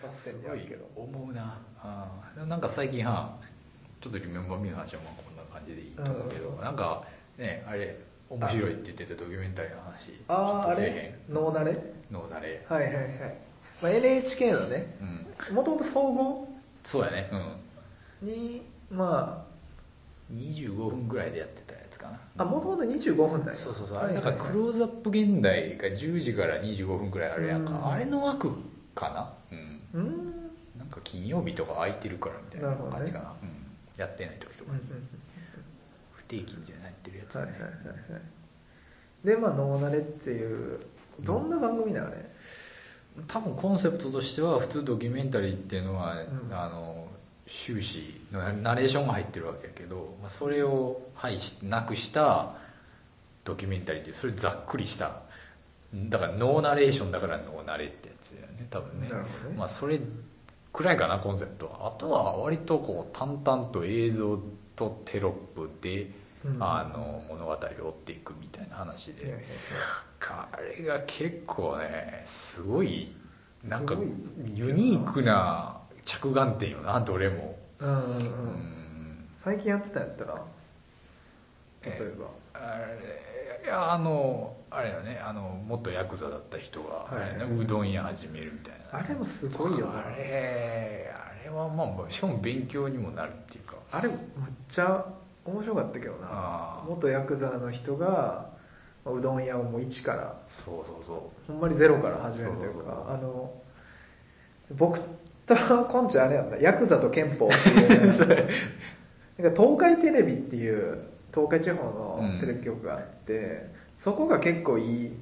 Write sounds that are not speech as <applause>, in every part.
かってんやけど思うな。あなんか最近はちょっとリメンバーミーの話はまあこんな感じでいいと思うけど、うん。なんかねあれ面白いって言ってたドキュメンタリーの話。あああれ？脳慣れ？脳慣れ。はいはいはい、まあ、NHK のね。うん。もともと総合？そうやね。うん。にま25分ぐらいでやってたやつかな。あもともと25分だよ。そうそうそう、はいあれなんかクローズアップ現代が10時から25分ぐらいあるやんか、うん。あれの枠かな？うんうん。なんか金曜日とか空いてるからみたいな感じかな。うん、やってない時とか。に、うんうんうん。不定期みたいなのやってるやつね、はいはいはいはいでまあ脳慣れっていうどんな番組なのあれ多分コンセプトとしては普通ドキュメンタリーっていうのは、うん。あの終始のナレーションが入ってるわけやけど、まあ、それを廃しなくしたドキュメンタリーってそれざっくりしただからノーナレーションだからノーナレってやつだよね多分ね。なるほどね。まあそれくらいかなコンセプトは。あとは割とこう淡々と映像とテロップで、うん。あの物語を追っていくみたいな話で、あれが結構ねすごいなんかすごい。ユニークな着眼点よなどれも、うんうんうん。うん。最近やってたんやったら？例えば、あれいやあのあれよねあの元ヤクザだった人が、はい。うどん屋始めるみたいな。あれもすごいよな。あれあれはまあしかも勉強にもなるっていうか。あれむっちゃ面白かったけどな。元ヤクザの人がまあうどん屋をもう一からそうそうそほんまにゼロから始めるというかあの僕とコンチあれやんな。ヤクザと憲法っていう <laughs> なんか東海テレビっていう東海地方のテレビ局があって、そこが結構いい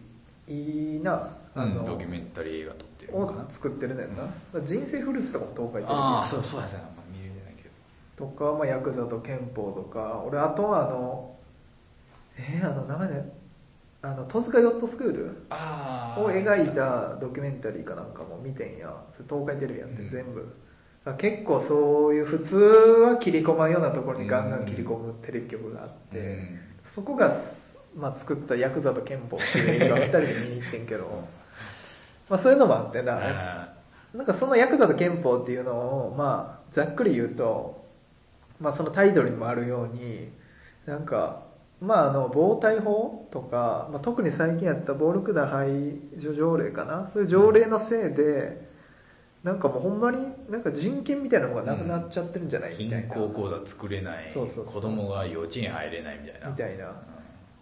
いいな。う、あの、うん、ドキュメンタリー映画撮ってるを作ってるねんな、だから人生フルーツとかも東海テレビああそうそうやそうや、まあ、見れてないけど。とか、まあ、ヤクザと憲法とか。俺あとはあのえー、あの名前ね。あの戸塚ヨットスクールあを描いたドキュメンタリーかなんかも見てんや。東海テレビやってうん。全部、だから結構そういう普通は切り込まんようなところにガンガン切り込むテレビ局があって、うん。そこが、まあ、作ったヤクザと憲法っていう映画を2人で見に行ってんけど、まあ、そういうのもあってな、あなんかそのヤクザと憲法っていうのを、まあ、ざっくり言うと、まあそのタイトルにもあるように、なんか、まああの、防体法とか、まあ、特に最近やった暴力団排除条例かな、そういう条例のせいで、なんかもうほんまになんか人権みたいなのがなくなっちゃってるんじゃない、みたい銀な。行口座作れない。そうそうそう。子供が幼稚園入れないみたいな。みたいな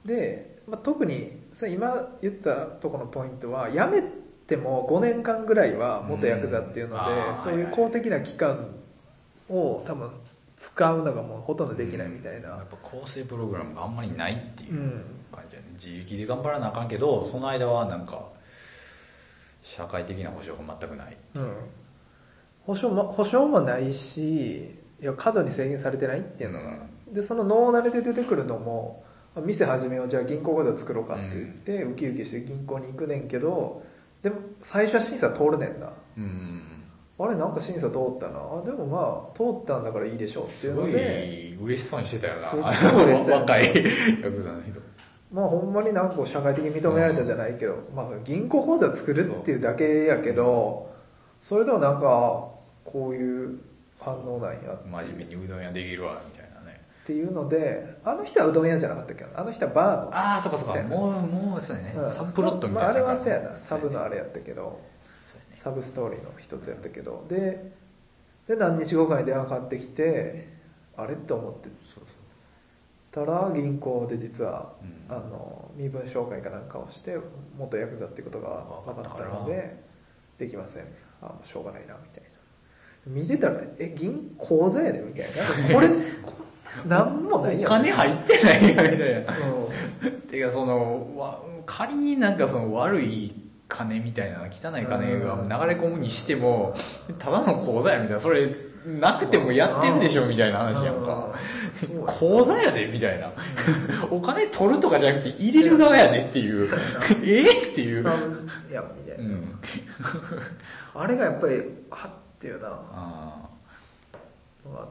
で、まあ、特にそれ今言ったところのポイントは辞めても5年間ぐらいは元ヤクザっていうので、うん。そういう公的な機関を多分使うのがもうほとんどできないみたいな、やっぱ構成プログラムがあんまりないっていううん。感じだね。自力で頑張らなあかんけどその間はなんか社会的な保障が全くない。うん、保証も保証もないしいや過度に制限されてないっていうのが、でその脳慣れで出てくるのもまあ店始めようじゃあ銀行口座作ろうかって言って、ウキウキして銀行に行くねんけどでも最初は審査通るねんな。うん。あれなんか審査通ったな。あでもまあ通ったんだからいいでしょうっていすごうので。い嬉しそうにしてたよな。すっごい嬉しそう若いヤクザの人。まあほんまになんかこう社会的に認められたじゃないけど、まあ銀行口座作るっていうだけやけどそれでもなんかこういう反応なんや真面目にうどん屋できるわみっていうのであの人はうどん屋じゃなかったっけ？どあの人はバーの。ああそっかそっか。もうもうそうやね、うん。サブプロットみたいな、まあ、あれはそうやな。サブのあれややったけど。ね。サブストーリーの一つやったけど。でで何日後かに電話かかってきてあれって思って。そうたら銀行で実は、うん。あの身分紹介かなんかをして元ヤクザってことが分かったのでできません。あもうしょうがないなみたいな。見てたらねえ銀口座やでみたいな。これこ何もないやん。お金入ってないやみたいなうん。てかそのわ仮になんかその悪い金みたいな汚い金が流れ込むにしてもただの口座やみたいな。それなくてもやってるでしょみたいな話やんか。口座やでみたいな。お金取るとかじゃなくて入れる側やでっていう。ええっていう。やんみたいうな、ん。あれがやっぱりはっていうな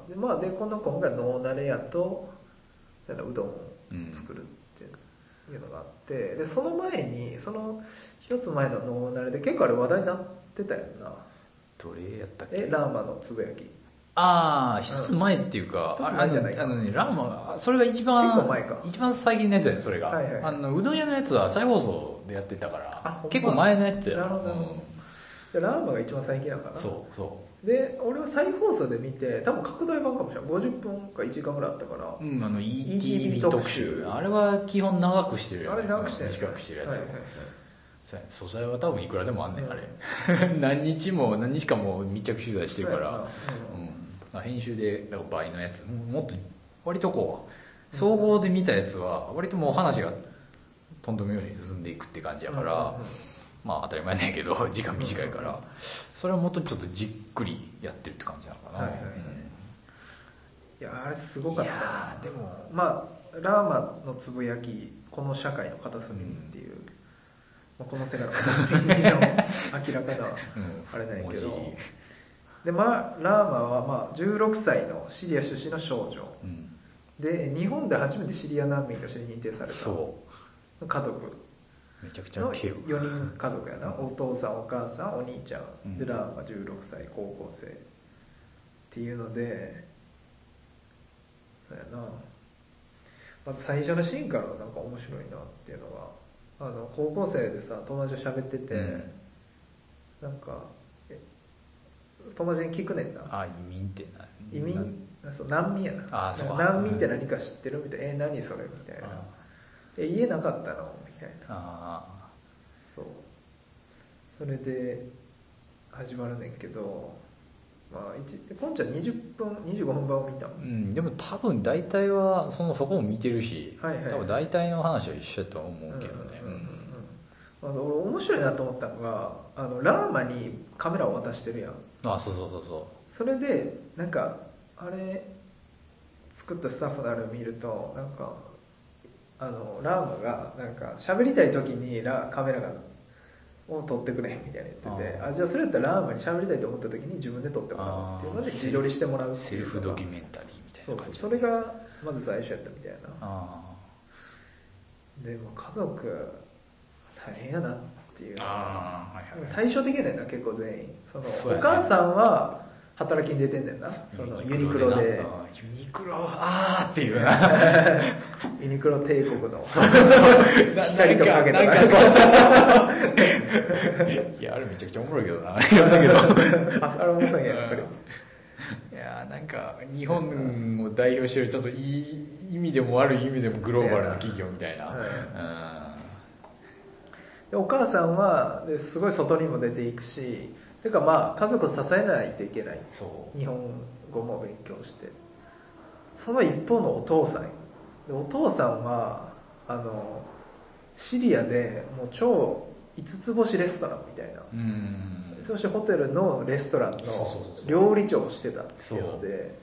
でまあでこの今回ノーナレやとうどんを作るっていうのがあって、でその前にその一つ前のノーナレで結構あれ話題になってたよな。どれやったっけ？えラーマのつぶやき。ああ一つ前っていうか、一つ前じゃないか。あのねラーマそれが一番結構前か。一番最近のやつやねそれが、はいはいあのうどん屋のやつは再放送でやってたから結構前のやつや。なるほど。なるほどでラーマが一番最近なのかうんな。そうそで俺は再放送で見て多分拡大版かもしれない50分か1時間ぐらいあったから、う、うん、あの ETV 特特集。集。あれは基本長くしてるよね。あれ長くしてる。短くしてるやつ、はいはいはい。素材は多分いくらでもあんねん、うん。あれ。<laughs> 何日も何日間も密着取材してるから、そうんうん、編集で倍のやつ。ももっと割とこう総合で見たやつは割ともう話がとんでもように進んでいくって感じやから、まあ当たり前なんやけど <laughs> 時間短いから、それはもっとちょっとじっくりやってるって感じなのかな、はいはい。はいやあれすごかった。でも。まあラーマのつぶやきこの社会の片隅にっていう、まあ、この世界の片隅にの明らかなうん。あれなんやけど、文字でまあラーマはまあ16歳のシリア出身の少女。うん。で日本で初めてシリア難民として認定されたそ家族。うめちゃくちゃの毛を4人家族やな。お父さんお母さんお兄ちゃん。でうん。ラーマ16歳高校生。っていうのでそうやな。まず最初のシーンからなんか面白いなっていうのがあの高校生でさ友達と喋ってて、うん。なんかえ友達に聞くねんな。あ移民ってな移民そう難民やな。難民って何か知ってるみたいな「え何それ?」みたいな。あ「え家なかったの?」みたいな。あそう。それで始まるねんけどまあ一ポンちゃん20分25分版を見たもうんんでも多分大体はそのそこも見てるし、はいはい多分大体の話は一緒やとは思うけどね。うんうんうんうんまず俺面白いなと思ったのがあのラーマにカメラを渡してるやん。あそうそうそうそそれでなんかあれ作ったスタッフのあれを見るとなんかあのラーマがなんか喋りたい時にラカメラがを撮ってくれみたいな言っててあじゃあそれやったらラーマに喋りたいと思った時に自分で撮ってもらおうっていうので自撮りしてもらうセルフドキュメンタリーみたいそうそうそれがまず最初やったみたいなあでも家族大変やなっていう。のはいはいはい。対照的やねんな結構全員。そのね。お母さんは働きに出てんねんな。そのユニクロでユニクロあーっていう。な <laughs> ユニクロ帝国の。そう。そ <laughs> う光と影となんかそうそうそう。<laughs> いやあれめちゃくちゃおもろいけどな。読んだけど。ああれ面白いんややっぱり。いやーなんか日本を代表してるちょっといい意味でも悪い意味でもグローバルな企業みたいな、でお母さんはですごい外にも出ていくしてかまあ家族を支えないといけない。そう。日本語も勉強してその一方のお父さん。でお父さんはあのシリアでもう超五つ星レストランみたいな。そしてホテルのレストランの料理長をしてたっていうので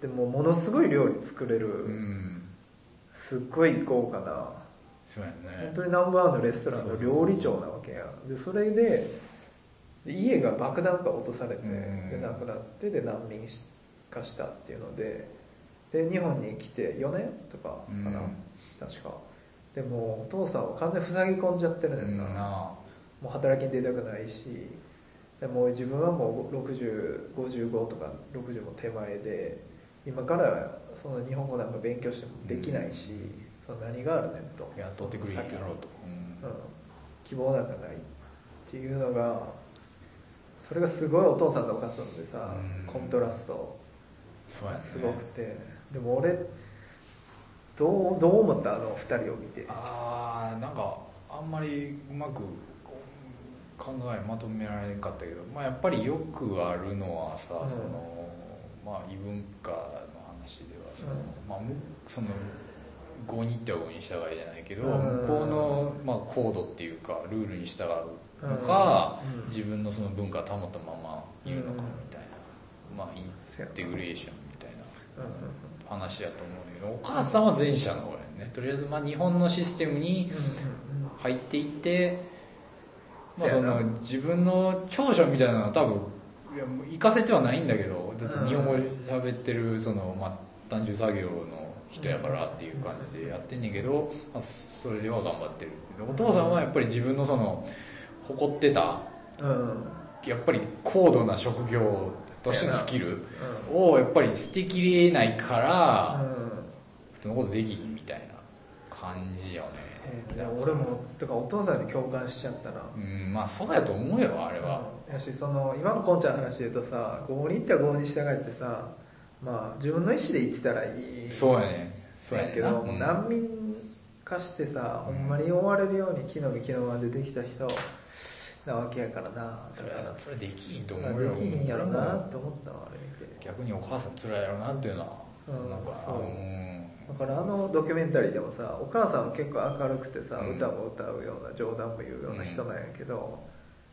でもものすごい料理作れうるん。すっごい豪華なそうやね。本当にナンバーワンのレストランの料理長なわけやでそれでで家が爆弾が落とされてうん。で亡くなってで難民化したっていうのでで日本に来て4年とかかな、うん。確か。でもお父さんは完全に塞ぎ込んじゃってるねうんんな、なもう働きに出たくないしでもう自分はもう6055とか60も手前で今からその日本語なんか勉強してもできないし、その何があるねんと。雇ってくれへんやろうと、うん、希望なんかないっていうのがそれがすごいお父さんとお母さんでさ、うん。コントラストすごくて、でも俺どうどう思った？あの二人を見て。ああなんかあんまりうまく考えまとめられんかったけど、まあ、やっぱりよくあるのはさ、うん。そのまあ、異文化の話ではその、うん。まあ、むその合に行っては合に従いじゃないけど、うん。向こうの、まあ、コードっていうかルールに従うのか、うん。自分のその文化を保ったままいるのかみたいな、まあ、インテグレーションみたいな。うん話やと思うんだけどお母さんは前者の方やね。とりあえずまあ日本のシステムに入っていって、まあ、その自分の長所みたいなのは多分いやもう活かせてはないんだけどだって日本語喋ってるその、まあ、単純作業の人やからっていう感じでやってんねんけど、まあ、それでは頑張ってるお父さんはやっぱり自分のその誇ってたうんやっぱり高度な職業としてのスキルをやっぱり捨てきれないから、うん。普通のことできひんみたいな感じよね、えー俺もとかお父さんに共感しちゃったな。うんまあそうやと思うよあれは、うん。やしその今のこんちゃんの話で言うとさ合に行ったら合に従ってさまあ自分の意思で行ってたらいい。そうやねそうやねけど、うん。難民化してさ、ほんまに追われるように木の実木のまでできた人なわけやからな。それはそれできひんと思うよ。はできひんやろなって思ったわあれ見て。逆にお母さん辛いやろなっていうのはうんなんかそう。うん。だからあのドキュメンタリーでもさお母さんは結構明るくてさ、うん。歌も歌うような冗談も言うような人なんやけど、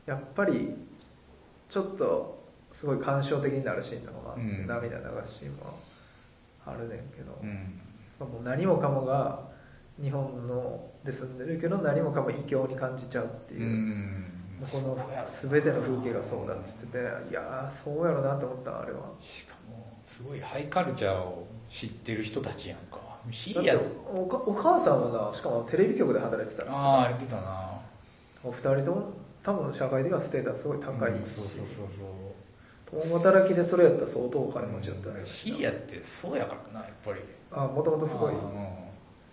やっぱりちょっとすごい感傷的になるシーンとかもあって、うん。涙流すシーンもあるねんけど、うん。もう何もかもが日本ので住んでるけど何もかも異教に感じちゃうっていうこの全ての風景がそうだっつってていやーそうやろなと思ったあれは。しかもすごいハイカルチャーを知ってる人たちやんか。シリアおかお母さんはなしかもテレビ局で働いてたんですああ言ってたな。お二人とも多分社会的なステータスすごい高いし、うんそうそうそう共働きでそれやったら相当お金持ちだったシリアってそうやからなやっぱり。あもともとすごいうん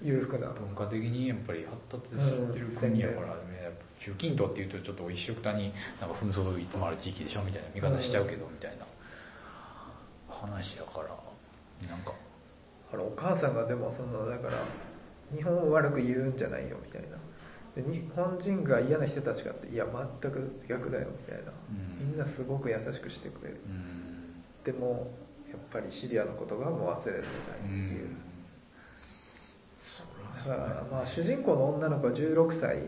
裕福な。文化的にやっぱり発達してる国やからね、やっぱ中近東っていうとちょっと一緒くたになんか紛争いつもある地域でしょみたいな見方しちゃうけど、みたいな。話やからなんかあれお母さんがでもそのだから日本を悪く言うんじゃないよみたいな。で日本人が嫌な人たちかっていや全く逆だよみたいな、うん。みんなすごく優しくしてくれる。うん。でもやっぱりシリアのことがもう忘れられないっていう、だからまあ主人公の女の子は16歳。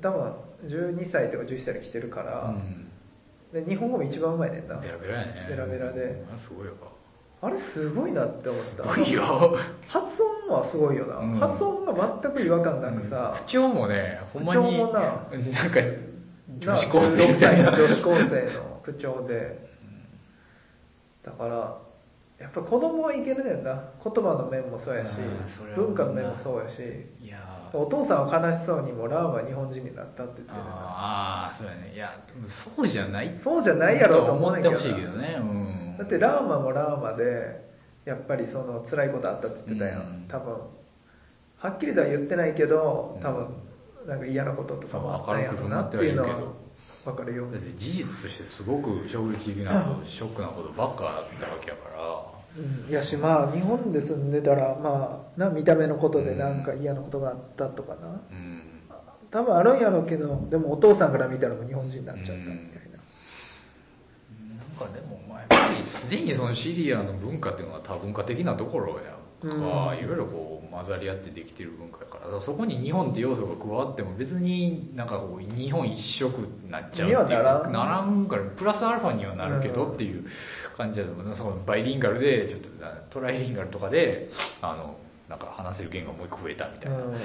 多分12歳とか11歳で来てるから、で日本語も一番うまいねんな。ベラベラやね。ベラベラで。うんすごいよあれすごいなって思った。すごいよ。発音はすごいよな、うん。発音が全く違和感なくさ、口調もねほんまに口調もな。なんか女な子高生16歳のみたいな。女子高生の口調で。だからやっぱ子供はいけるねんな。言葉の面もそうやし文化の面もそうやし。お父さんは悲しそうにもラーマは日本人になったって言ってるああそうやね。いやそうじゃないそうじゃないやろと思ってほしいけどね。うん。だってラーマもラーマでやっぱりその辛いことあったって言ってたやん、うん。多分はっきりとは言ってないけど多分うんなんか嫌なこととかもあったんやろうなっていうのは分かるよ。だって事実としてすごく衝撃的なことショックなことばっかだったわけやからうん。いやしまあ日本で住んでたらまあな見た目のことでなんか嫌なことがあったとかな。うん。多分あるんやろうけどでもお父さんから見たらもう日本人になっちゃったみたいな、なんかでもまあやっぱりすでにそのシリアの文化っていうのは多文化的なところやんか、うん。いろいろこう混ざり合ってできてる文化やからだからそこに日本って要素が加わっても別になんかこう日本一色になっちゃうっていうならん。からプラスアルファにはなるけどうん。っていう感じだと思う。そのバイリンガルでちょっとトライリンガルとかであのなんか話せる言語がもう一個増えたみたいなうん。感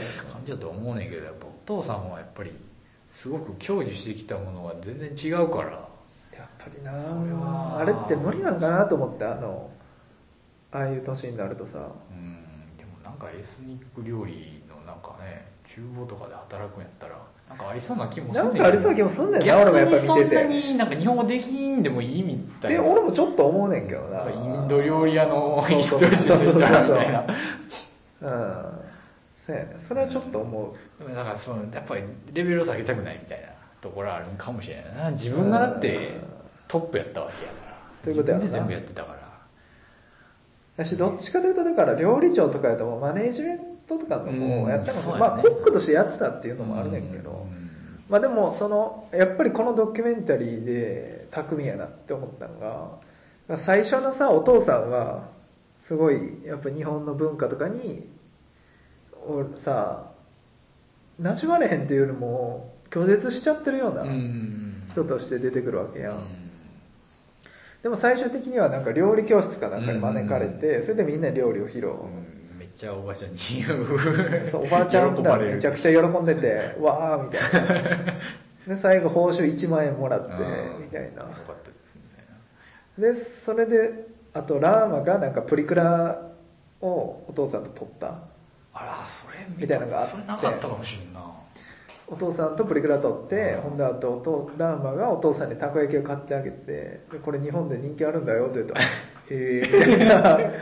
じだと思うねんけどやっぱお父さんはやっぱりすごく享受してきたものが全然違うから。やっぱりなあれって無理なんかなと思ってあのああいう年になるとさ。うんでもなんかエスニック料理のなんかね厨房とかで働くんやったらなんかありそうな気もすんねんけど。なんかありそうな気もすんねんな俺もやっぱ見てて。逆にそんなになんか日本語できんでもいいみたいな。で俺もちょっと思うねんけどな。インド料理屋の人でしたらみたいな。うん。そうやねそれはちょっと思う。でもだからそのやっぱりレベルを下げたくないみたいなところはあるんかもしれないな。自分がだってトップやったわけやから。ということやな。自分で全部やってたからだしどっちかというとだから料理長とかやとマネージメントとかの方をやったのまあコックとしてやってたっていうのもあるねんけど、うん。まあでもそのやっぱりこのドキュメンタリーで巧みやなって思ったのが最初のさお父さんはすごいやっぱ日本の文化とかにおさなじまれへんっていうよりも拒絶しちゃってるようなうん。人として出てくるわけやんでも最終的にはなんか料理教室かなんかに招かれて、それでみんな料理を披露、うん。めっちゃおばちゃんに。そうおばあちゃんがめちゃくちゃ喜んでて、わーみたいな。で、最後報酬1万円もらってうん、みたいな。よ。かったですね。で、それで、あとラーマがなんかプリクラをお父さんと撮った。あらそれみたいなのがあって。それなかったかもしれんなお父さんとプリクラ撮って、ほんであとお父ラーマがお父さんにたこ焼きを買ってあげてでこれ日本で人気あるんだよって言うと「<laughs> へえ」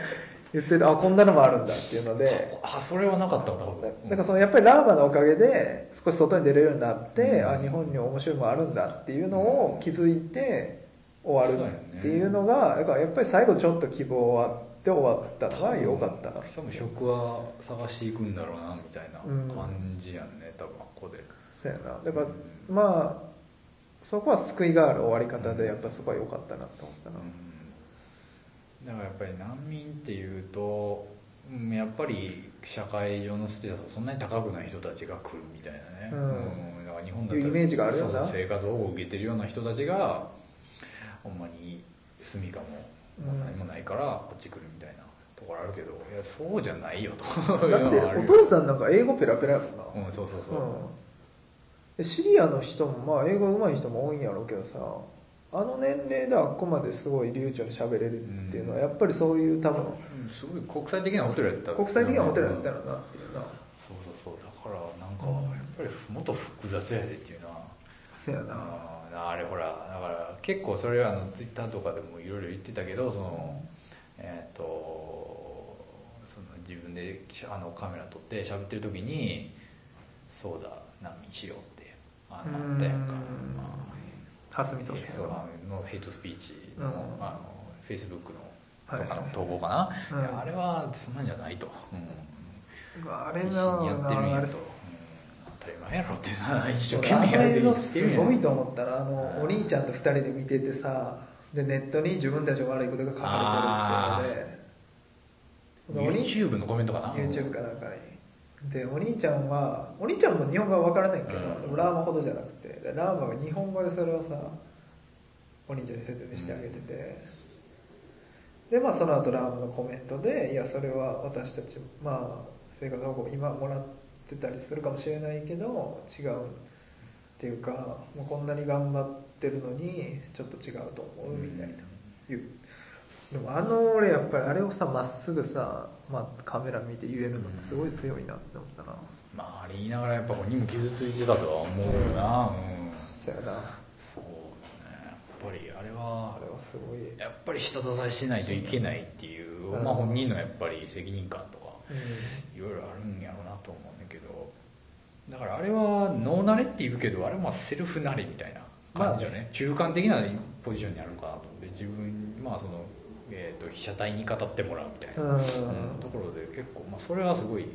言っててあこんなのもあるんだっていうので。あそれはなかったことだだからそのやっぱりラーマのおかげで少し外に出れるようになって、あ日本に面白いもんあるんだっていうのを気づいて終わるっていうのがだからやっぱり最後ちょっと希望あって終わったのが良かったな多分職は探していくんだろうなみたいなうん。感じやんね多分ここでそうやな。だからまあそこは救いがある終わり方でやっぱそこは良かったなと思ったな、だからやっぱり難民っていうと、うんやっぱり社会上のステータスそんなに高くない人たちが来るみたいなね、うん。だから日本だったらイメージがあるよな。そうそう生活保護を受けてるような人たちがほんまに住みかもうん。何もないからこっち来るみたいな。ところあるけどいやそうじゃないよと。だって <laughs> お父さんなんか英語ペラペラやもんな、うんそうそうそう、うん。でシリアの人もまあ英語上手い人も多いんやろうけどさあの年齢であっこまですごい流暢に喋れるっていうのはやっぱりそういう多分うんすごい国際的なホテルやった国際的なホテルだったららな。っていうなそうそうそう。だからなんかやっぱりもっと複雑やでっていうのは。そやな。ああれほらだから結構それはあのツイッターとかでもいろいろ言ってたけどそのえっ、とその自分であのカメラ撮って喋ってる時にそうだ難民しようあったやん。か蓮見とあそうあのヘイトスピーチの,、うん。あのフェイスブックのとかのはい投稿かな、うん。いやあれはそんなんじゃないと、うん、あれ必死にやってるんやと、当たり前やろっていうのは一生懸命やって映像すごいと思思ったらあのうん。お兄ちゃんと二人で見ててさでネットに自分たちの悪いことが書かれてるっていうので。お兄 YouTube のコメントかな。YouTube かなんかにでお兄ちゃんはお兄ちゃんも日本語は分からないけど、うん。でもラーマほどじゃなくてでラーマが日本語でそれをさお兄ちゃんに説明してあげてて、でまあその後ラーマのコメントでいやそれは私たちまあ生活保護今もらってたりするかもしれないけど違うっていうかもうこんなに頑張ってるのにちょっと違うと思うみたいなでもあの俺やっぱりあれをさまっすぐさ、まあ、カメラ見て言えるのってすごい強いなって思ったな、まああれ言いながらやっぱ本人も傷ついてたとは思うよな。うん。そやな。そうね。やっぱりあれはあれはすごい、やっぱり下支えしないといけないっていう、うん。まあ本人のやっぱり責任感とかういろいろあるんやろうなと思うんだけどだからあれは脳慣れって言うけどあれはまあセルフ慣れみたいな感じよね,、まあ中間的なポジションにあるかなと思って自分まあその、えー、と被写体に語ってもらうみたいな、うん。うんところで結構、まあ、それはすごい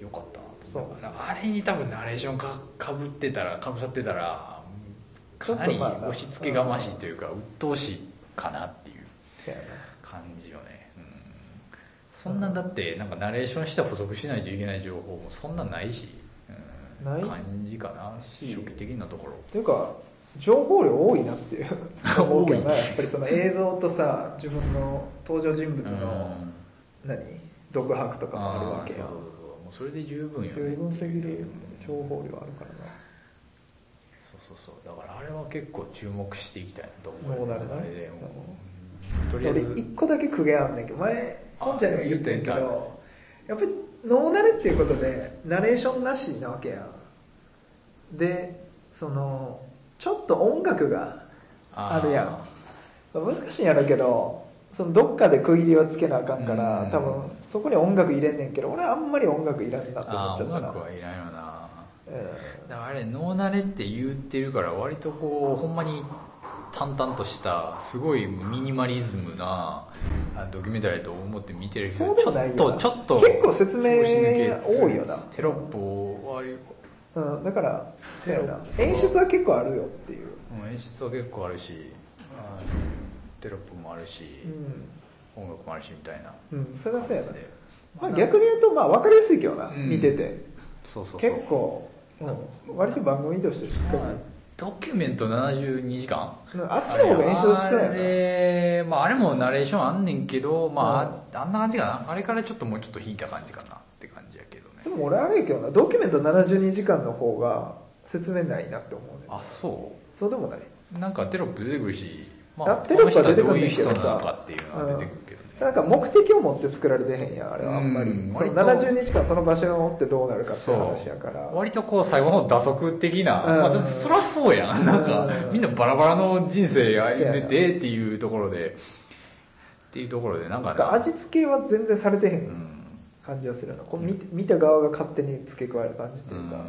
良かったなとそう。あれに多分ナレーションかかぶってたらかぶさってたらかなり押し付けがましいというか鬱陶しいかなっていう感じよね、うん、そんなだってなんかナレーションして補足しないといけない情報もそんなないし、うん、ない？感じかな。し初期的なところ。っていうか情報量多いなっていう。思うけどなやっぱりその映像とさ自分の登場人物の、何？独白とかもあるわけやそうそうそう。もうそれで十分よ、ね、十分すぎるうん情報量あるからな。そうそうそう。だからあれは結構注目していきたい。なと思う脳慣れなあれでも。とりあえず俺一個だけ苦言あんねんけど前こんちゃんにも言ってんけどやっぱり脳慣れっていうことでナレーションなしなわけやん。でそのちょっと音楽があるやん。難しいんやろうけどそのどっかで区切りはつけなあかんからうん。多分そこに音楽入れんねんけど俺あんまり音楽いらんなって思っちゃったな。楽はいらんよな。うんだからあれ脳慣れって言ってるから割とこうほんまに淡々としたすごいミニマリズムなあドキュメンタリーだと思って見てるけどちょっとちょっと結構説明多いよな。テロップをうん、だからそうやな。演出は結構あるよっていう、うん演出は結構あるしテロップもあるし、音楽もあるしみたいな。うん、うん、それはそうやな。まあ逆に言うとまあ分かりやすいけどな、うん。見てて。そうそう結構、うん、割と番組としてしっかり、まあドキュメント72時間？うんあっちの方が演出が少ないよな。あれ,、まあ、あれもナレーションあんねんけど、まあ、あんな感じかな。あれからちょっともうちょっと引いた感じかなでも俺あれやけどなドキュメント72時間の方が説明ないなって思うね。あそそうでもない。うなんかテロップ出てくるしあテロップは出てくんねんけどこの人はどういう人なのさ。かっていうのは出てくるけどね、なんか目的を持って作られてへんやんあれは。あんまり、うんその割と70日間その場所を追ってどうなるかっていう話やから。割とこう最後の打足的な、うん。まあ、そりゃそうやん。なんかうんみんなバラバラの人生歩んでてっていうところで、っていうところでなんか味付けは全然されてへうんん感じがするのこう見て見た側が勝手に付け加える感じっていうか、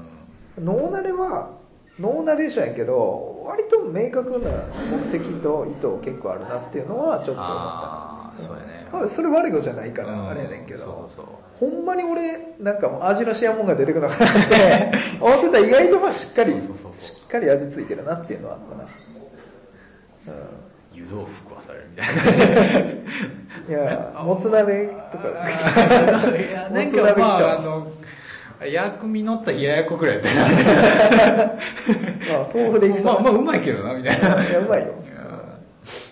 ノーナレはノーナレーションやけど割と明確な目的と意図結構あるなっていうのはちょっと思った。あーそうやね。まあそれ悪いことじゃないから、うん。あれやねんけど。そうそうほんまに俺なんかもう味のシアモンが出てくるのかなって <laughs> 思ってたら意外とまあしっかりしっかり味付いてるなっていうのはあったな、湯豆腐食わされるみたいな。うん、いやもつ鍋とか。いや、なんもつ鍋来かまあ、あたの、薬味乗った冷ややっこくらいやったよ <laughs> まあ豆腐でいくとまあまあうまいけどな、みたいな。いやうまいよ。いや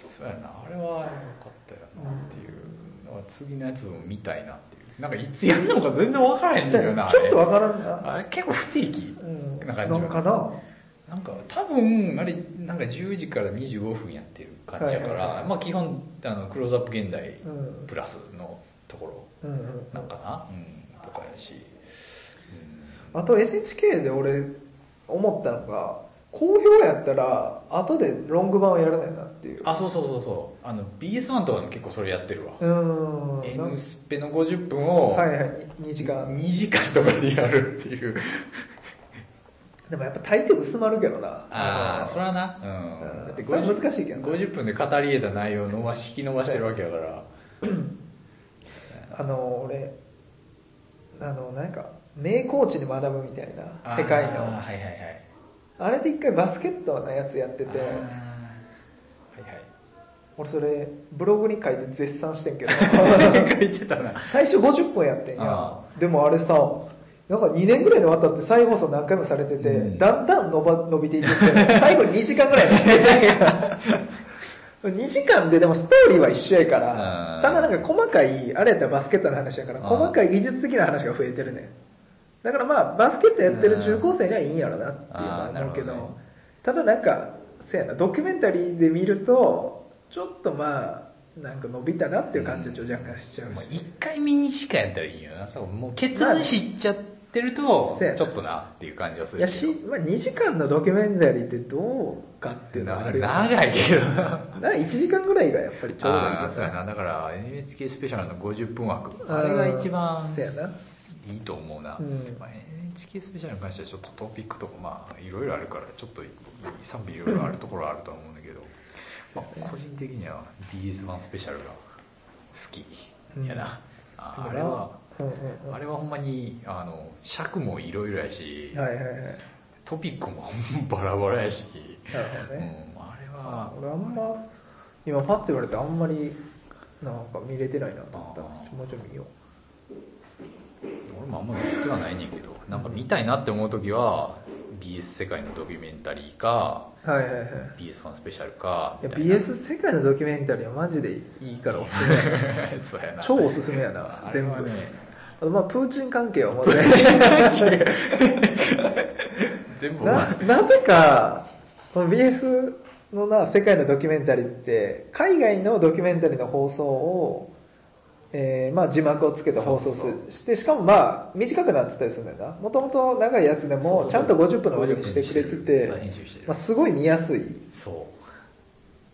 そうやな、あれは良かったよなっていうのは次のやつを見たいなっていう。なんかいつやるのか全然わからへんねんよな。ちょっとわかからんな。あれ結構不定期うんな感じはなんかななんか多分あれなんか10時から25分やってる感じやから、はいはいはい。まあ基本あのクローズアップ現代うん。プラスのとこうんうん。ろなんかな、うん、とかやし、あと NHK で俺思ったのが好評やったら後でロング版をやらないなっていう。あそうそうそうそう。あの BS1 とかでも結構それやってるわ、うーん。N スペの50分をはいはい。2時間。2時間とかでやるっていうでもやっぱ大抵薄まるけどな。のああそれはな、うん。うん、だってそれは難しいけどな。50分で語り得た内容を伸ばし引き伸ばしてるわけやから。あの俺あのなんか名コーチに学ぶみたいな。世界の。あーはいはいはい。あれで一回バスケットのやつやってて。あーはいはい。俺それブログに書いて絶賛してんけど。<laughs> 書いてたな。最初50分やってんや。あでもあれさなんか2年ぐらいにわたって再放送何回もされてて、うん。だんだん伸ば伸びていってて <laughs> 最後に2時間ぐらい。になって2時間ででもストーリーは一緒やからうんただなんか細かいあれやったらバスケットの話やからうん細かい技術的な話が増えてるね。だからまあバスケットやってる中高生にはいいんやろなっていうのは思うけどどね。ただなんかせやなドキュメンタリーで見るとちょっとまあなんか伸びたなっていう感じはちょっと若干しちゃうし、まあ、1回見にしかやったらいいよな。もう結論知っちゃってるとちょっとなっていう感じはするいやし、まあ、2時間のドキュメンタリーってどうかっていうのはあるよね。長いけど。<laughs> ななんか1時間ぐらいがやっぱりちょうどいいああそうやな。だから NHK スペシャルの50分枠。あれが一番そうやな。いいと思うな、うん。まあ、NHK スペシャルに関してはちょっとトピックとかまあいろいろあるからちょっと賛否いろいろあるところはあると思うんだけど、まあ、個人的には BS1 スペシャルが好きやな、ああれは、うんうんうんあれはほんまにあの尺もいろいろやし、はいはいはい。トピックもバラバラやし、なるほどね。うん、あれは俺あんま今パッて言われてあんまりなんか見れてないなと思った。もうちょい見よ俺もあんまり見てはないねんけどなんか見たいなって思う時は BS 世界のドキュメンタリーかうはいはいはい。BS1 スペシャルかいや BS 世界のドキュメンタリーはマジでいいからおすすめ。<laughs> そうやな。超おすすめやな全部。あとまあプーチン関係はもうね全部ななぜかこの BS のな世界のドキュメンタリーって海外のドキュメンタリーの放送を、えーまあ、字幕をつけて放送してしかもまあ短くなってたりするんだよな。もともと長いやつでもちゃんと50分の枠にしてくれててまあ、すごい見やすい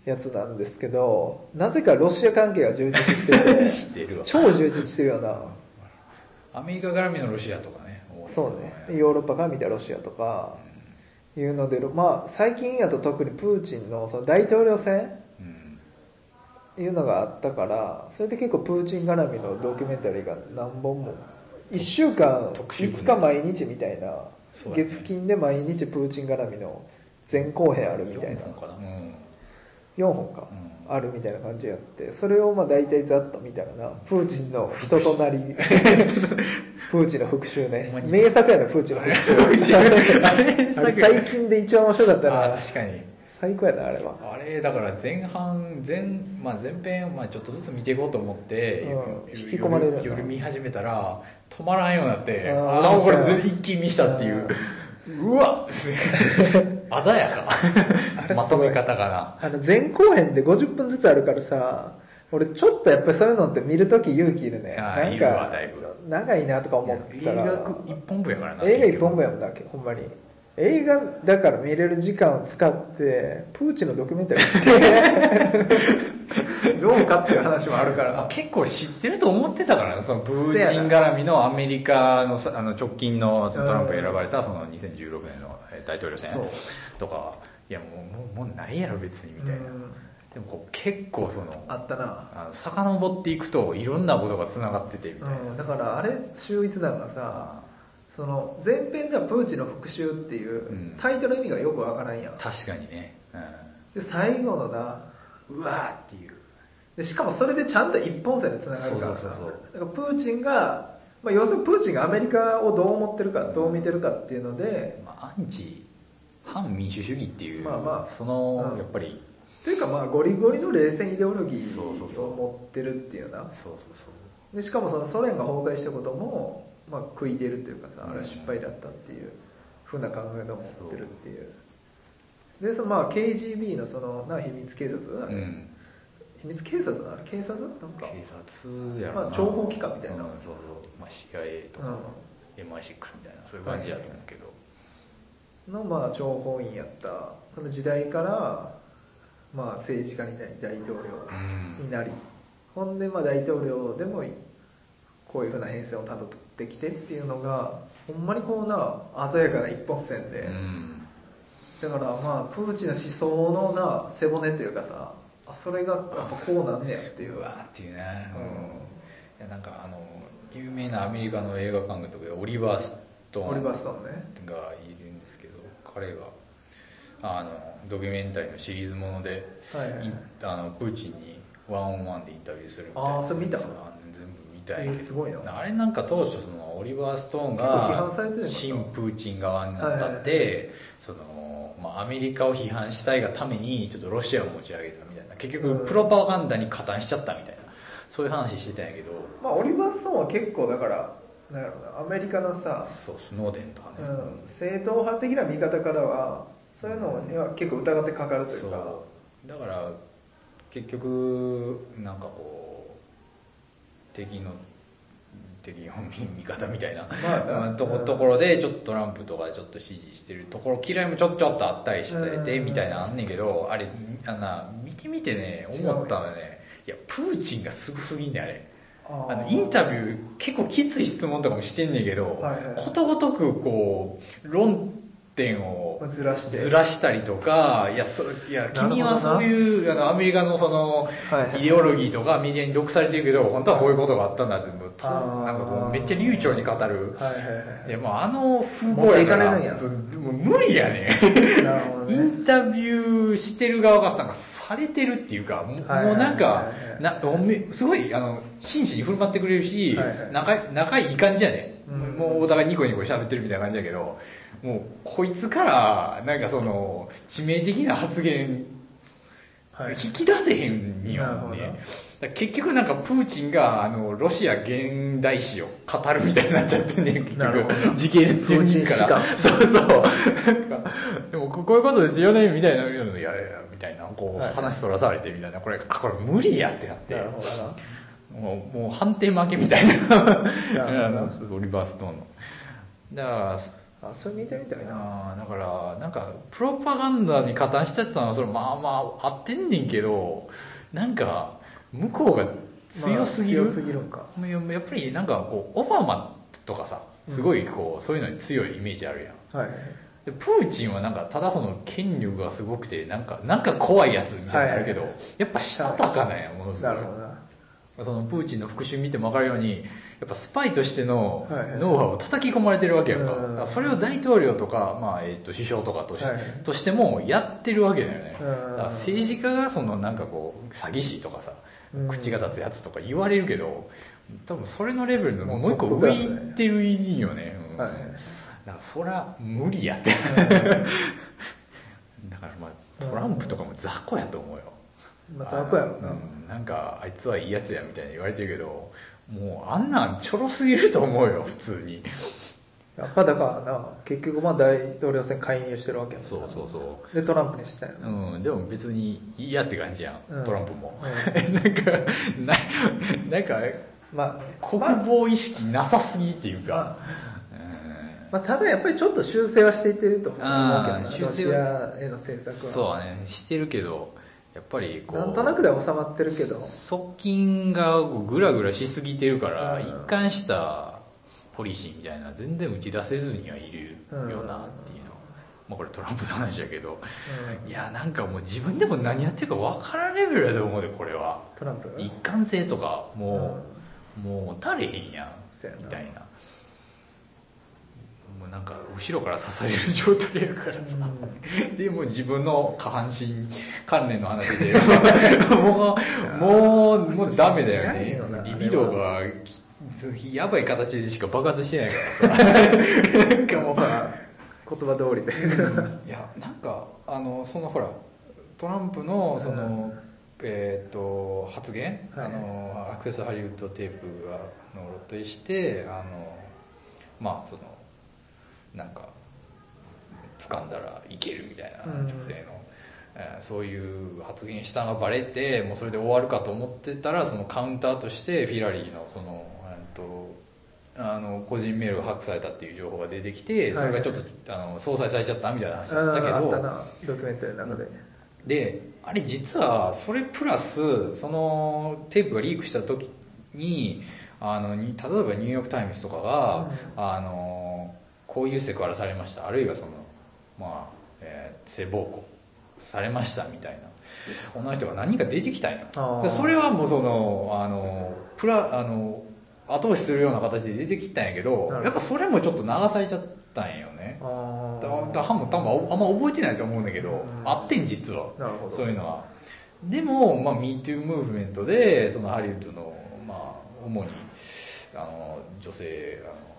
やつなんですけどなぜかロシア関係が充実してて <laughs> て超充実してるよな。アメリカ絡みのロシアとかねそうね。ヨーロッパから見たロシアとかいうので、まあ、最近やと特にプーチンのその大統領選うんいうのがあったからそれで結構プーチン絡みのドキュメンタリーが何本も1週間特集5日毎日みたいな、月金で毎日プーチン絡みの前後編あるみたいな。4本かな。うん。4本か、うん。あるみたいな感じやってそれをまあ大体ざっと見たらなプーチンの人となり。<laughs> プーチンの復讐ね。名作やなプーチンの復讐。<laughs> 最近で一番面白かったあな確かに最高やなあれはあれだから前半前,、まあ、前編、まあ、ちょっとずつ見ていこうと思って、うん夜引き込まれる夜夜見始めたら止まらんようになってうんああこれ一気見したっていううわっ鮮やか <laughs> まとめ方があの前後編で50分ずつあるからさ、俺ちょっとやっぱりそういうのって見るとき勇気いるね。なんあーいるわかだいぶ、長いなとか思な。映ったら。画一本分やからな。映画一本分やもんだっけ、ほんまに。映画だから見れる時間を使って、プーチンのドキュメンタリー。見て、どうかっていう話もあるかまあら。結構知ってると思ってたからね、そのプーチン絡みのアメリカのさあの直近のトランプが選ばれたその2016年のえー大統領選とか、いやもうもうもうないやろ別にみたいな。うん。でもこう結構その、あったな。あの遡っていくといろんなことが繋がっててみたいな。うん、だからあれ秀逸なのがさ、その前編ではプーチンの復讐っていううん。タイトルの意味がよくわからんやん。確かにね。で、最後のな、うん、うわーっていう。でしかもそれでちゃんと一本線で繋がるから。だからプーチンが、まあ、要するにプーチンがアメリカをどう思ってるか、どう見てるかっていうので、まあ、アンチ反民主主義っていう、まあまあ。その、うん。やっぱり。というかまあゴリゴリの冷戦イデオロギーを持ってるっていうな。そうそうそう。でしかもそのソ連が崩壊したことも、まあ、食いてるっていうかさあれは失敗だったっていうふうな考え方を持ってるっていう。でそのまあ KGB のそのな秘密警察、うん。秘密警察なの？警察？なんか。警察やまあ諜報機関みたいな。うんそうそう、まあ、CIA とか、MI6 みたいなそういう感じやと思うけど、のまあ諜報員やった。その時代からまあ政治家になり大統領うん。になり、ほんでまあ大統領でもこういうふうな変遷をたどってきてっていうのがほんまにこうな鮮やかな一本線で、うん。だからまあプーチンの思想のな背骨っていうかさあそれがやっぱこうなんねやっていう。うわーっていうね、うん。うん。いやなんかあの有名なアメリカの映画監督でオリバー・ストーン。オリバーストーンね。がいるんですけど彼があのドキュメンタリーのシリーズもので、はいはいい。あのプーチンにワンオンワンでインタビューするみたいなあーそれ見た？たい。えーすごいな。あれなんか当初そのオリバー・ストーンが判されてるのかな新プーチン側になったって、そのまあ、アメリカを批判したいがためにちょっとロシアを持ち上げたみたいな。結うん。局プロパガンダに加担しちゃったみたいな。そういう話してたんやけど。まあオリバーストーンは結構だからなんやろうなアメリカのさそうスノーデンとかね、うん、正統派的な見方からはそういうのには結構疑ってかかるというか。だから結局なんかこう敵の敵の味方みたいな、まあな <laughs> とこうん。ところでちょっとトランプとかちょっと支持してるところ嫌いもちょっちょっとあったりしててうんみたいなのあんねんけどあれあんな見てみてね思ったのはね。いやプーチンがすごすぎんねんあれ。あのインタビュー結構きつい質問とかもしてんねんけど、ことごとくこう論点をまあずらして。ずらしたりとか、いや、そいや君はそういうあのアメリカのその、イデオロギーとかメディアに毒されてるけど、本当はこういうことがあったんだって、なんかこうめっちゃ流暢に語る。はいはいはいい。や、もうあの風貌やか、かられるんや。そうもう無理やね。ね。インタビューしてる側がなんかされてるっていうか、もうなんか、なおめすごい、あの、真摯に振る舞ってくれるし、仲い仲いい感じやね。うん。もうお互いニコニコ喋ってるみたいな感じやけど、もうこいつから、なんかその、致命的な発言、はい引き出せへんによなるほどね。だから結局なんかプーチンが、あの、ロシア現代史を語るみたいになっちゃってんねん、<laughs> 結局。時系列順にかプら。そうそう。でもここういうことですよね、みたいな、いやいや、みたいな、こう、はい話そらされてみたいな、これ、あこれ無理やってなって。もう、もう判定負けみたいな。<laughs> な <laughs> リバーストーンの。だから、あそれ見てみたいなあーだから、なんか、プロパガンダに加担してたのは、それまあまあ、合ってんねんけど、なんか、向こうが強すぎる？まあ強すぎるんかややっぱり、なんかこう、オバマとかさ、すごいこう、そういうのに強いイメージあるやん。はいでプーチンはなんか、ただその権力がすごくて、なんか、なんか怖いやつみたいになるけど、はいやっぱしたたかなんや、ものすご。ないるほどなそのプーチンの復讐見ても分かるように、やっぱスパイとしてのノウハウを叩き込まれてるわけやんか。からそれを大統領とか、まあ、えっ、と、首相とかとし,、はいとしてもやってるわけだよね。政治家がそのなんかこう、詐欺師とかさうん、口が立つやつとか言われるけど、多分それのレベルのもう一個上ラスだね行ってるよね。うんはいだからそりゃ無理やって。<laughs> だからまあ、トランプとかも雑魚やと思うよ。まあ雑魚やろな。うん。なんか、あいつはいいやつやみたいに言われてるけど、もうあんなんちょろすぎると思うよ、普通に。やっぱだからな、結局まあ大統領選介入してるわけやそうそうそで、トランプにしたよな。うん、でも別に嫌って感じやん、うん。トランプも。う <laughs> なんか、ななんか、まあね。国まあ防意識なさすぎっていうか、まあ、ただやっぱりちょっと修正はしていってると思うけどあーな、ロシアへの政策は。そうだね、してるけど、やっぱりこう、なんとなくでは収まってるけど。側近がぐらぐらしすぎてるから、うん。一貫したポリシーみたいな全然打ち出せずにはいるよなっていうの、まあこれトランプの話だけど、うん。いやなんかもう自分でも何やってるか分からんレベルだと思うでこれは。トランプ？一貫性とかもう、もう足れへんやんみたいなもうなんか後ろから刺される状態やから。さ、でもう自分の下半身関連の話で。<laughs> もうもうもうダメだよね。リビドがきやばい形でしか爆発してないから。さなんかもうまあ、言葉通りというか。いやなんかあのそのほらトランプのその、えー、と発言、はい。あのアクセスハリウッドテープがの露呈してあのまあそのなんか掴んだらいけるみたいなうん。女性の、えーそういう発言したのがバレてもうそれで終わるかと思ってたらそのカウンターとしてフィラリーのその、えー、とあの個人メールがハックされたっていう情報が出てきてそれがちょっと、あの相殺されちゃったみたいな話だったけどあったな、ドキュメンタリーの中で。であれ実はそれプラスそのテープがリークした時にあのに例えばニューヨーク・タイムズとかが、あのこういうセクハラされました。あるいはその、まあえー性暴行されましたみたいな。女の人が何人か出てきたんよあー。でそれはもうそのあのプラあの後押しするような形で出てきたんやけどやっぱそれもちょっと流されちゃったんよね。あだだハンも多分あんま覚えてないと思うんだけど、うん。あってん実は。なるほど。そういうのは。でも、まあ、MeToo ムーブメントでそのハリウッドの、まあ、主にあの女性あのうん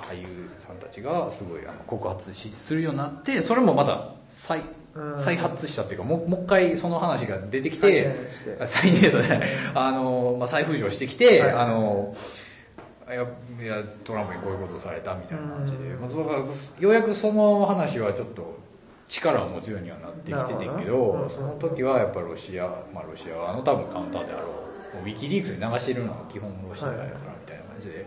俳優さんたちがすごいあの告発しするようになってそれもまた再うん。再発したっていうかもうもう一回その話が出てき再て。燃して <laughs> あの、まあ、再浮上してきて、はい。あのいやいやトランプにこういうことをされたみたいな感じで、うん。まあ、そうだからようやくその話はちょっと力を持つようにはなってきててんけどその時はやっぱロシア、まあ、ロシア側の多分カウンターであろうウィキリークスに流してるのは基本ロシアやからみたいな感じで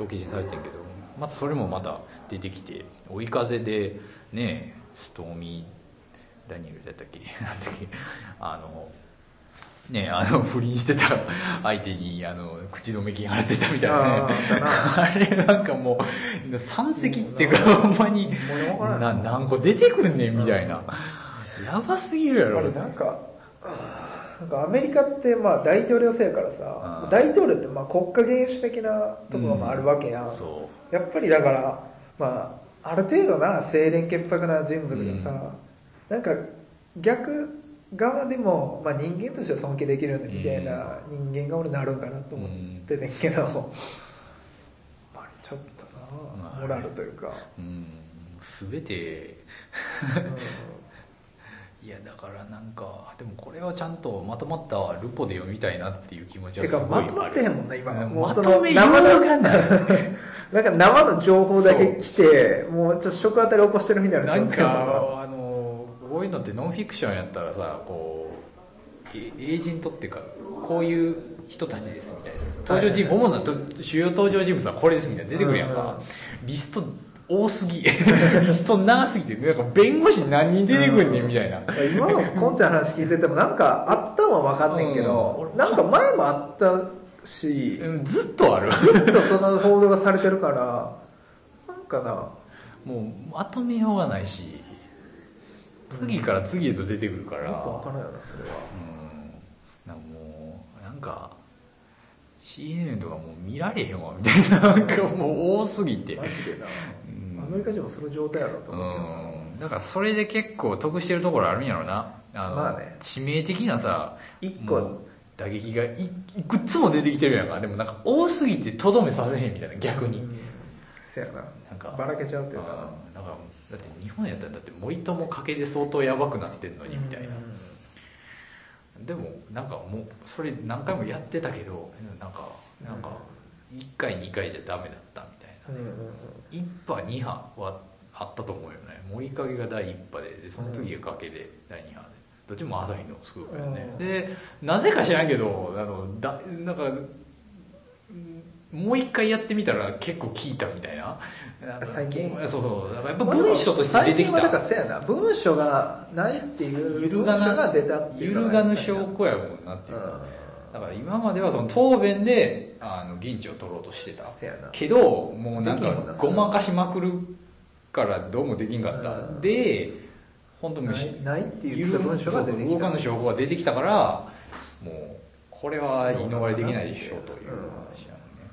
長期視されてんけどまたそれもまた出てきて追い風でねストーミーダニエルだったっけ？<laughs> なんだっけ？あのねあの不倫してた相手にあの口止め金払ってたみたいな。ねあ <laughs> あれなんかもう山積っていうかほんまに何個出てくんねんみたいな。やばすぎるやろ。あれなんか、なんかアメリカってまあ大統領制やからさう、ん大統領ってまあ国家元首的なところもあるわけやん。そやっぱりだから、まあ、ある程度な清廉潔白な人物がさ、なんか逆側でも、まあ、人間としては尊敬できるんだみたいな人間が俺なるんかなと思ってんねんけど、やっぱりちょっとな、モラルというか、うん。全てういやだからなんかでもこれはちゃんとまとまったルポで読みたいなっていう気持ちん、はすごいある。てかまとまってへんもんな今。うんもう生のがない。<laughs> なんか生の情報だけ来てもうちょっと食当たり起こしてるみたいななんかあのこういうのってノンフィクションやったらさこうエエージェントっていうかこういう人たちですみたいな。登場人物、主なと主要登場人物はこれですみたいな出てくるやんか、リスト多すぎ。リスト長すぎてなんか弁護士何人出てくんねんみたいな、今のこんちゃんの話聞いててもなんかあったのは分かんねんけど、うん。なんか前もあったし、うんずっとある。ずっとその報道がされてるから、なんかな、もうまとめようがないし次から次へと出てくるから、よく分からんよな、それは。うん。なんかもうなんか CNN とかもう見られへんわみたいな。なんかもう多すぎて。マジでな、うんアメリカ人もその状態やろうとう思うけどな。ん。だからそれで結構得してるところあるんやろな。あの、まあね。致命的なさ一個。もう打撃がいいくつも出てきてるやんか。でもなんか多すぎてとどめさせへんみたいな逆に、うん。せやな。なんかばらけちゃうというか。うん。だからだって日本やったらだって森友賭けで相当やばくなってんのにみたいな、でもなんかもうそれ何回もやってたけどなんかなんか1回2回じゃダメだったみたいな。うんうんうん1波2波はあったと思うよね。森影が第1波ででその次が崖で第2波で。どっちも朝日のスクープやね、うん。でなぜか知らんけどあのだなんかうんもう一回やってみたら結構効いたみたいな。最近？そうそう。やっぱ文章として出てき最近はだからたせやな。文章がないっていう揺るが文章がな出たっていう揺るがぬ証拠やもんなっていうか。うんだから今まではその答弁であの銀地を取ろうとしてた。せやな。けどもうなんかごまかしまくるからどうもできんかった、うん。で本当無ないないって言ってた文章が出てきた。そうそう動かぬ証拠が出てきたからもうこれは言い逃れできないでしょうという話なのね。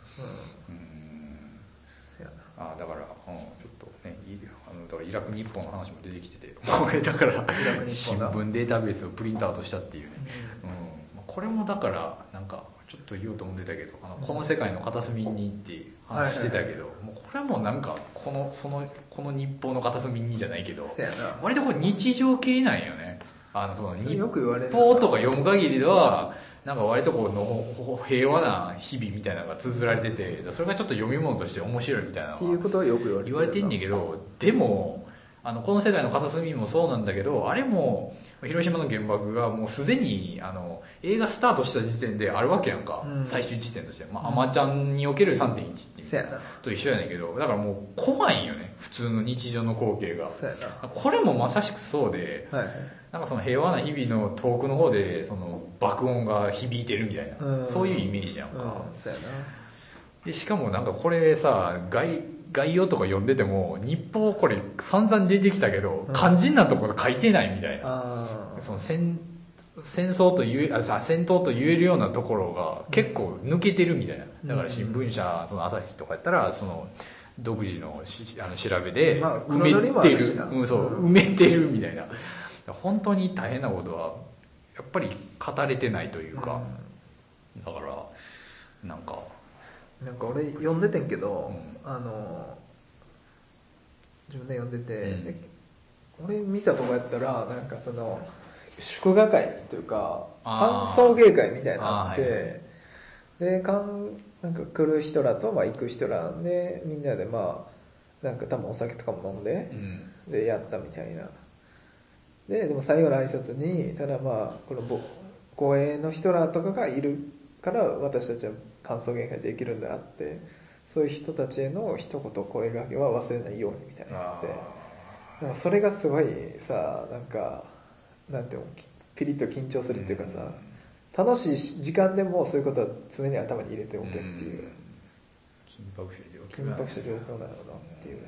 うん。うん。せやな。あだから、うん、ちょっとねいいあのだからイラク日報の話も出てきてて。俺だから新聞データベースをプリントアウトしたっていうね、うん。まあこれもだからなんかちょっと言おうと思ってたけどあのこの世界の片隅にって話してたけど、もうこれもなんかこのそのこの日報の片隅にじゃないけどせやな。割とこれ日常系なんよね。あのそのそれ日よく言われる報とか読む限りではなんか割とこうの平和な日々みたいなのが綴られててそれがちょっと読み物として面白いみたいなっていうことはよく言われてる言われてんねんけどでもあのこの世界の片隅もそうなんだけどあれも広島の原爆がもうすでにあの映画スタートした時点であるわけやんか、うん。最終地点としては、まあ、アマちゃんにおける3.1っていう。と一緒やねんけど。だからもう怖いんよね。普通の日常の光景が。これもまさしくそうではいはい。なんかその平和な日々の遠くの方でその爆音が響いてるみたいな、うん。そういうイメージやんか、うん。でしかもなんかこれさ概概要とか読んでても日報これ散々出てきたけど、うん。肝心なところ書いてないみたいな、ああその戦戦争と言えあさ戦闘と言えるようなところが結構抜けてるみたいな。だから新聞社その朝日とかやったらその独自のしあの調べでまあ埋めてる、るしな。うん、そううん。埋めてるみたいな。本当に大変なことはやっぱり語れてないというか、だからなんかなんか俺読んでてんけど、うん。あの自分で読んでて、うん。で俺見たとこやったらなんかその祝賀会というか歓送迎会みたいなのあって、はい。でかんなんか来る人らと、まあ、行く人らでみんなでまあなんか多分お酒とかも飲んでう、ん。でやったみたいな。ででも最後の挨拶にただまあこのぼ護衛の人らとかがいるから私たちは歓送迎会できるんだなってそういう人たちへの一言声掛けは忘れないようにみたいなやつでなんかそれがすごいさなんかなんていうのきピリッと緊張するっていうかさ、楽しい時間でもそういうことは常に頭に入れておけっていう、ん。緊迫した状況緊迫した状況なのなっていう、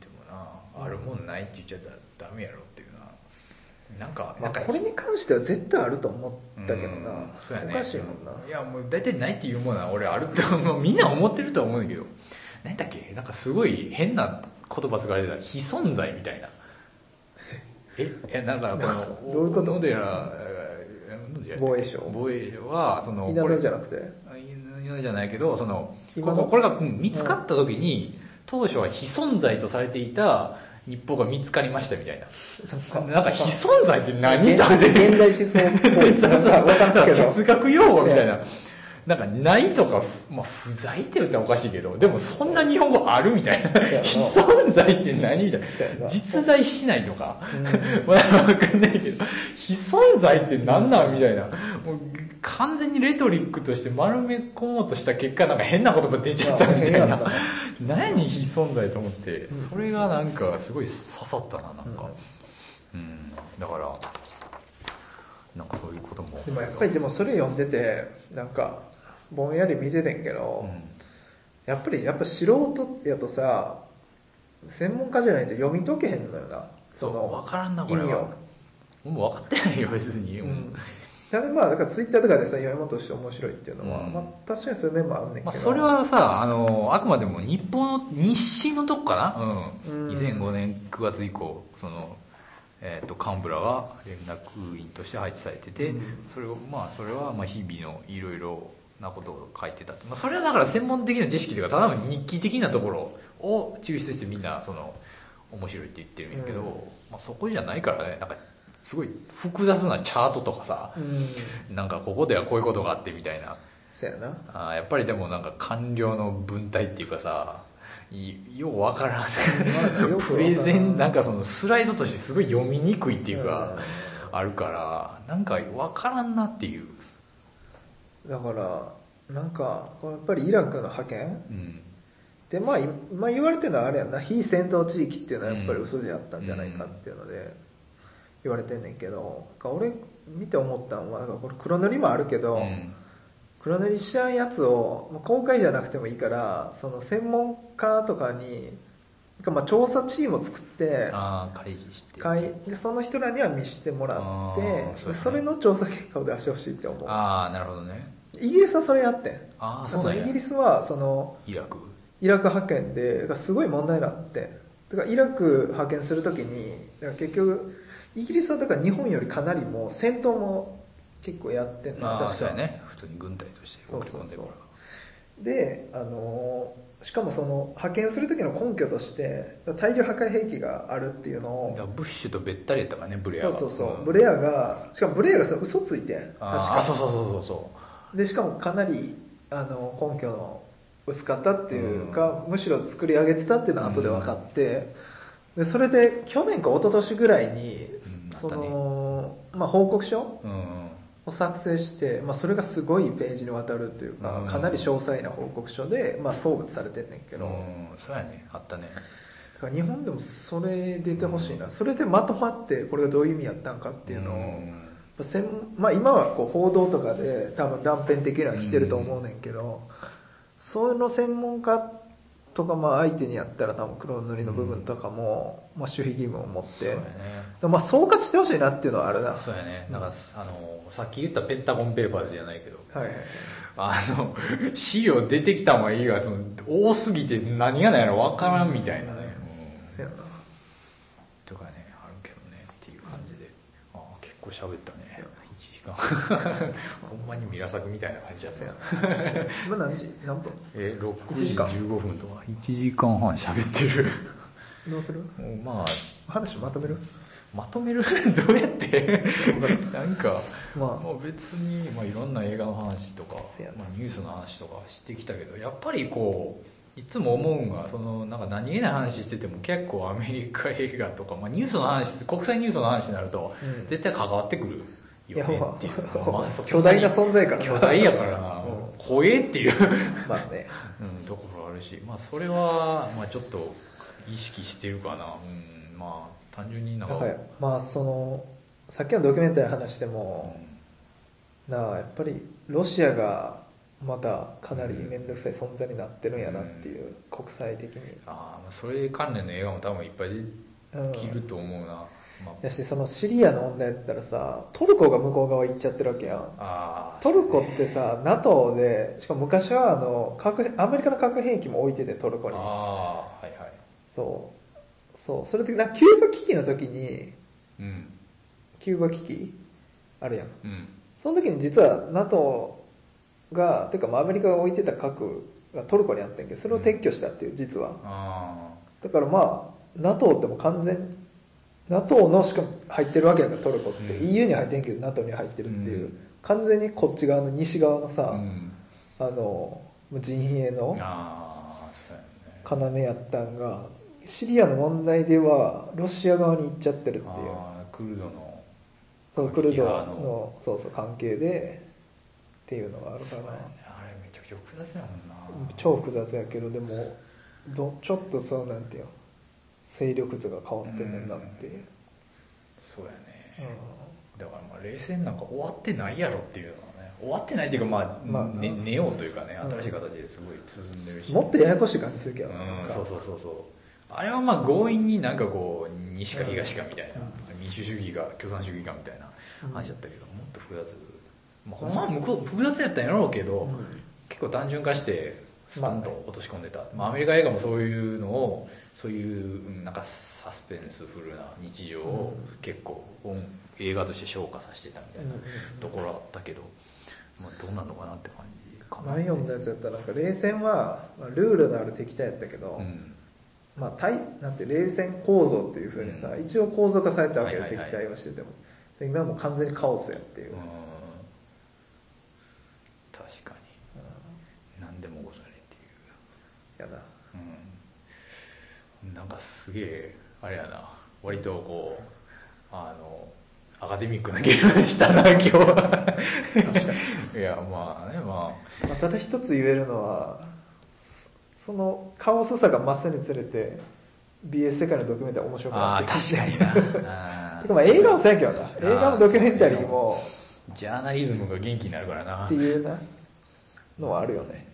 でもなあるもんないって言っちゃったらダメやろっていうななんかまあ、これに関しては絶対あると思ったけどな、うんそうやね。おかしいもんな、いやもう大体ないっていうものは俺あるって <laughs> もうみんな思ってるとは思うんだけど。何だっけ？なんかすごい変な言葉使われてた。非存在みたいな。ええなんかこのどういうこと？小野防衛省。防衛省はその稲これ田じゃなくて？あ稲田じゃないけどそのここれがうん見つかった時に、当初は非存在とされていた日報が見つかりましたみたいな。なんか非存在って何だ現現代思想っぽい。そうそうそう。哲学用語みたいな。なんか、ないとか、まあ、不在って言ったらおかしいけど、でもそんな日本語あるみたいな。非存在って何みたいな。な。実在しないとか。わかんないけど、非存在って何なんみたいな。もう、完全にレトリックとして丸め込もうとした結果、なんか変な言葉出ちゃったみたいな。何非存在と思ってうん、それがなんかすごい刺さったな、なんか。うん。だから、なんかそういうことも。でもやっぱりでもそれ読んでてなんかぼんやり見ててんけど、うんやっぱりやっぱ素人やとさ専門家じゃないと読み解けへんのよなそう、のわからんな、これは意味を。もう分かってないよ、別に。うんただまあだからツイッターとかでさ読み物として面白いっていうのは、うん。まあ確かにそういう面もあるねんけど、まあ、それはさ、あの、あくまでも日本の、日清のとこかな？うん。うん。2005年9月以降、その、えっ、と、幹部らが連絡員として配置されてて、うん。それを、まあ、それは、まあ、日々のいろいろなことを書いてた。まあ、それはだから専門的な知識というか、ただの日記的なところを抽出してみんな、その、面白いって言ってるんやけど、うん。まあ、そこじゃないからね、なんか、すごい複雑なチャートとかさ、うんなんかここではこういうことがあってみたいな。そやな。あーやっぱりでもなんか官僚の文体っていうかさ、いようわからん。プレゼン、なんかそのスライドとしてすごい読みにくいっていうか、あるから、なんかわからんなっていう。だから、なんか、やっぱりイラクの派遣？うん。で、まあ、今言われてるのはあれやんな、非戦闘地域っていうのはやっぱり嘘であったんじゃないかっていうので、言われてんねんけど、俺見て思ったのは、これ黒塗りもあるけど、うん黒塗りしちゃうやつを、まあ公開じゃなくてもいいから、その専門家とかに、まあ調査チームを作って、ああ、開示して。でその人らには見してもらってそねでそれの調査結果を出してほしいって思うああ、なるほどね。イギリスはそれやってんあーそうイギリスはそのイラク？イラク派遣ですごい問題になってだからイラク派遣するときにだから結局イギリスはだから日本よりかなりもう戦闘も結構やってんのああ、確か。そうやね。普通に軍隊として送り込んでるから。で、あのーしかもその派遣する時の根拠として大量破壊兵器があるっていうのを。ブッシュとべったりやったからね、ブレアが。そうそうそう、ん。ブレアがしかもブレアがさ嘘ついてん。確か。あ、そうそうそうそうそう。でしかもかなりあの根拠の薄かったっていうか、むしろ作り上げてたっていうのは後で分かって、でそれで去年か一昨年ぐらいに、うんその、まあ、報告書うん。を作成して、まあ、それがすごいページにわたるっていうか、うん。かなり詳細な報告書で、まあ、送付されてんねんけど、うん、そうやね。あったね。だから日本でもそれ出てほしいな、それでまとまってこれがどういう意味やったんかっていうのを、うん。専まあ、今はこう報道とかで多分断片的には来てると思うねんけど、そういうの専門家とかまあ相手にやったら多分黒塗りの部分とかも、まあ、守秘義務を持って、そうまあ総括してほしいなっていうのはあるな。そうやね。なんか、あの、さっき言ったペンタゴンペーパーズじゃないけど、はいはい。あの、資料出てきたのはいいが、多すぎて何がないのわからんみたいなね。うんそうやな。とかね、あるけどね、っていう感じで。ああ、結構喋ったね。そう。や1時間。<laughs> ほんまにミラ作みたいな感じだった。よ。今何時？何分？え、6 1時時間15分とか、1時間。半喋ってる。どうする？まあ、話まとめる？まとめる？<laughs> どうやって？なんか、まあ。もう別に、まあ、いろんな映画の話とか、まあ、ニュースの話とかしてきたけど、やっぱりこう、いつも思うんが、その、なんか何気ない話してても結構アメリカ映画とか、まあ、ニュースの話、国際ニュースの話になると、うん絶対関わってくるよねっていう。まあ巨大な存在感巨大やからな、うん怖えっていう。<laughs> まあね。うん、ところあるし、まあそれは、まあちょっと意識してるかな。うん、まあ単純になんか、まあその、さっきのドキュメンタリーの話でも、なあ、やっぱりロシアがまたかなり面倒くさい存在になってるんやなっていう、国際的に。ああ、まあそれ関連の映画も多分いっぱいできると思うな。まあ、だし、そのシリアの問題だったらさ、トルコが向こう側行っちゃってるわけやん。トルコってさ、NATO で、しかも昔はあの、核、アメリカの核兵器も置いてて、トルコに。ああ、はいはい。そう。そう。それで、なキューバ危機の時に、うん。キューバ危機あるやん。うん。その時に実は NATO が、てかまあアメリカが置いてた核がトルコにあったんやけど、それを撤去したっていう、実は。あだからまあ、NATO ってもう完全、NATO のしか入ってるわけやから、トルコって。うん EU に入ってんけど NATO に入ってるっていう。うん完全にこっち側の西側のあ。さ、うん。あの、陣営の。要やったんが、シリアの問題ではロシア側に行っちゃってるっていう。クルドの。そう、クルドの、そうそう、関係で、っていうのがあるからそうやね。あれめちゃくちゃ複雑やもんな。超複雑やけど、でも、どちょっとそうなんていうの？勢力図が変わってんねんなっていう。そうやね。うん。だからまあ冷戦なんか終わってないやろっていうのはね終わってないっていうかまあ、まあね、寝ようというかねうん新しい形ですごい進んでるし、もっとややこしい感じするけどうな、なんそうそうそうそう。あれはまあ強引になんかこう西か東かみたいな、う民主主義か共産主義かみたいなうん。話だったけど、もっと複雑、まあ、ほんまは向こう複雑やったんやろうけど、うん。結構単純化してストンと落とし込んでた、まあアメリカ映画もそういうのをそういううんなんかサスペンスフルな日常をうん。結構音映画として昇華させてたみたいなところあったけど、まあ、どうなるのかなって感じかな。前読んだやつやったらなんか冷戦は、まあ、ルールのある敵対やったけど、うん。まあ対なんて冷戦構造っていうふうにさ、うん。一応構造化されたわけよ、はいはいはい。敵対はしてても。で今はもう完全にカオスやっていう、うん確かかすげえ、あれやな、割とこう、あの、アカデミックなゲームでしたな、<laughs> 今日は。いや、まあね、ままあ、ただ一つ言えるのは、そそのカオスさが増すにつれて、BS 世界のドキュメンタリー面白くあ、ああ、なって確かにな。<laughs> まあ映画もそうやけどな。映画もドキュメンタリーも、ジャーナリズムが元気になるからな。っていうな、のはあるよね。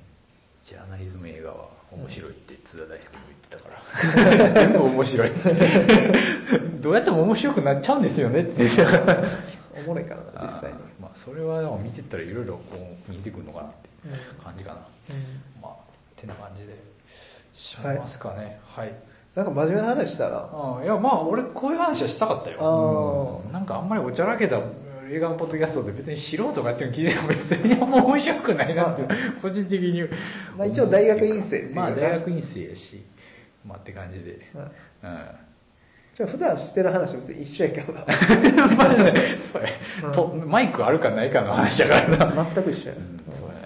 ジャーナリズム映画は面白いって津田大輔も言ってたから。<laughs> 全部面白い。<laughs> どうやっても面白くなっちゃうんですよねって言ってたから。<laughs> おもろいからな、実際に。まあ、それは見てったらいろいろこう見えてくるのかなっていう感じかな。うんまあ、ってな感じで。しますかね。はい。なんか真面目な話したら、ああいや、まあ、俺、こういう話はしたかったよ。うんなんかあんまりおちゃらけた映画のポッドキャストで別に素人がやってるの聞いても別にあんま面白くないなって、個人的に。まあ一応大学院生まあ、大学院生やし、まあって感じで。うんうん。じゃあ普段してる話別に一緒やけどな。まあね、それ、とマイクあるかないかの話だからな。全く一緒や。うん、そうやね。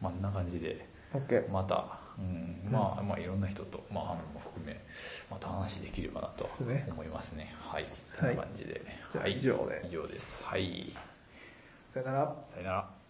まあ、こんな感じで。オッケー。また、うん、まあ、まあ、いろんな人と、まあ、ハムも含め、また話できればなと思いますね。はい。そはいんな感じで。はい。以上で以上です。はい。さよなら。さよなら。